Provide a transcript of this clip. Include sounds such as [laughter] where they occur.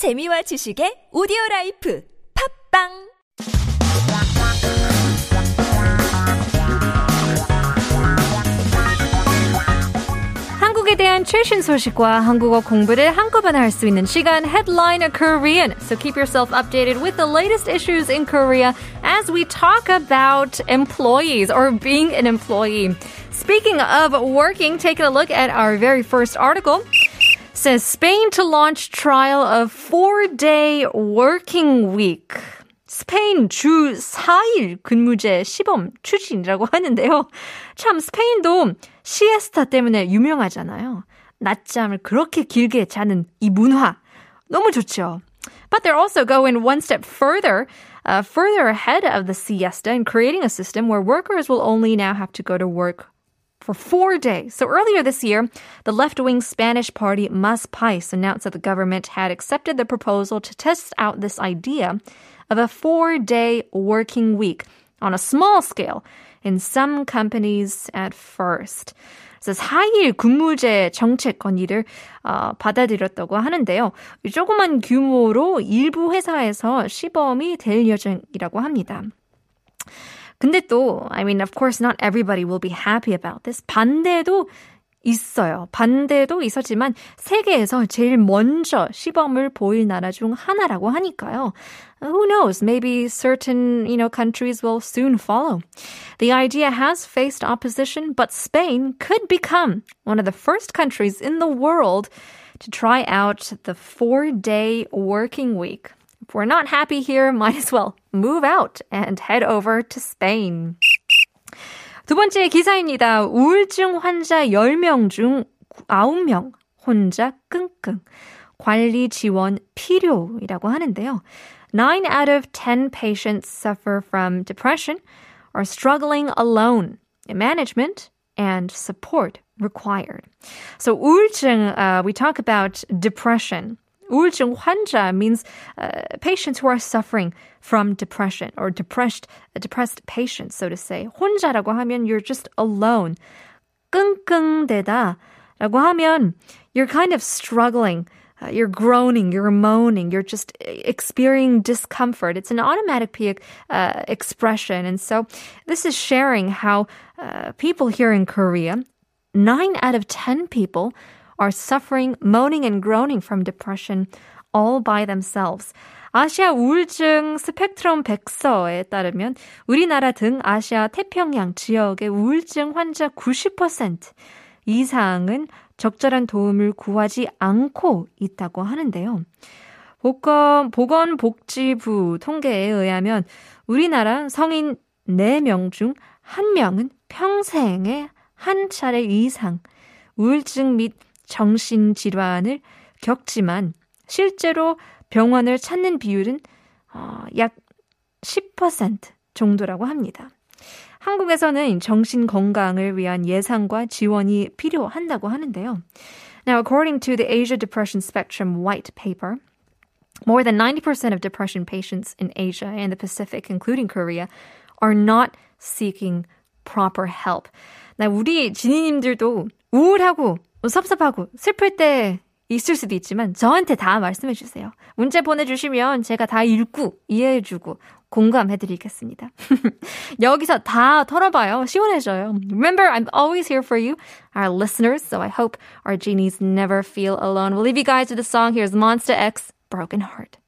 재미와 지식의 오디오 라이프 팝빵 한국에 대한 최신 소식과 한국어 공부를 한꺼번에 할 수 있는 시간 Headline Korean. So keep yourself updated with the latest issues in Korea as we talk about employees or being an employee. Speaking of working, taking a look at our very first article says Spain to launch trial of four-day working week. 스페인 주 4일 근무제 시범 추진이라고 [laughs] 하는데요. 참 스페인도 시에스타 때문에 유명하잖아요. 낮잠을 그렇게 길게 자는 이 문화 너무 좋죠. But they're also going one step further, uh, further ahead of the siesta and creating a system where workers will only now have to go to work for four days. So earlier this year, the left-wing Spanish party Mas Pais announced that the government had accepted the proposal to test out this idea of a four-day working week on a small scale in some companies at first. 그래서 4일 근무제 정책 건의를 어, 받아들였다고 하는데요. 조그만 규모로 일부 회사에서 시범이 될 예정이라고 합니다. 근데 또, I mean, of course, not everybody will be happy about this. 반대도 있어요. 반대도 있었지만 세계에서 제일 먼저 시범을 보일 나라 중 하나라고 하니까요. Who knows? Maybe certain, you know, countries will soon follow. The idea has faced opposition, but Spain could become one of the first countries in the world to try out the four-day working week. If we're not happy here, might [laughs] as well move out and head over to Spain. 두 번째 기사입니다. 우울증 환자 10명 중 9명 혼자 끙끙. 관리 지원 필요이라고 하는데요. 9 out of 10 patients suffer from depression or struggling alone. Management and support required. So 우울증, uh, we talk about depression. 우울증 환자 means uh, patients who are suffering from depression or depressed depressed patients, so to say. 혼자라고 하면 you're just alone. 끙끙대다라고 하면 you're kind of struggling. Uh, you're groaning, you're moaning, you're just experiencing discomfort. It's an automatic uh, expression. And so this is sharing how uh, people here in Korea, nine out of 10 people are suffering, moaning and groaning from depression all by themselves. 아시아 우울증 스펙트럼 백서에 따르면 우리나라 등 아시아 태평양 지역의 우울증 환자 90% 이상은 적절한 도움을 구하지 않고 있다고 하는데요. 보건, 보건복지부 통계에 의하면 우리나라 성인 4명 중 1명은 평생에 한 차례 이상 우울증 및 정신질환을 겪지만 실제로 병원을 찾는 비율은 어, 약 10% 정도라고 합니다. 한국에서는 정신 건강을 위한 예산과 지원이 필요한다고 하는데요. Now, according to the Asia Depression Spectrum White Paper, more than 90% of depression patients in Asia and the Pacific, including Korea, are not seeking proper help. 나 우리 지니님들도 우울하고 섭섭하고 슬플 때 있을 수도 있지만 저한테 다 말씀해 주세요. 문제 보내주시면 제가 다 읽고 이해해주고 공감해드리겠습니다. 여기서 다 털어봐요. 시원해져요. Remember, I'm always here for you, our listeners. So I hope our genies never feel alone. We'll leave you guys with a song. Here's Monster X, Broken Heart.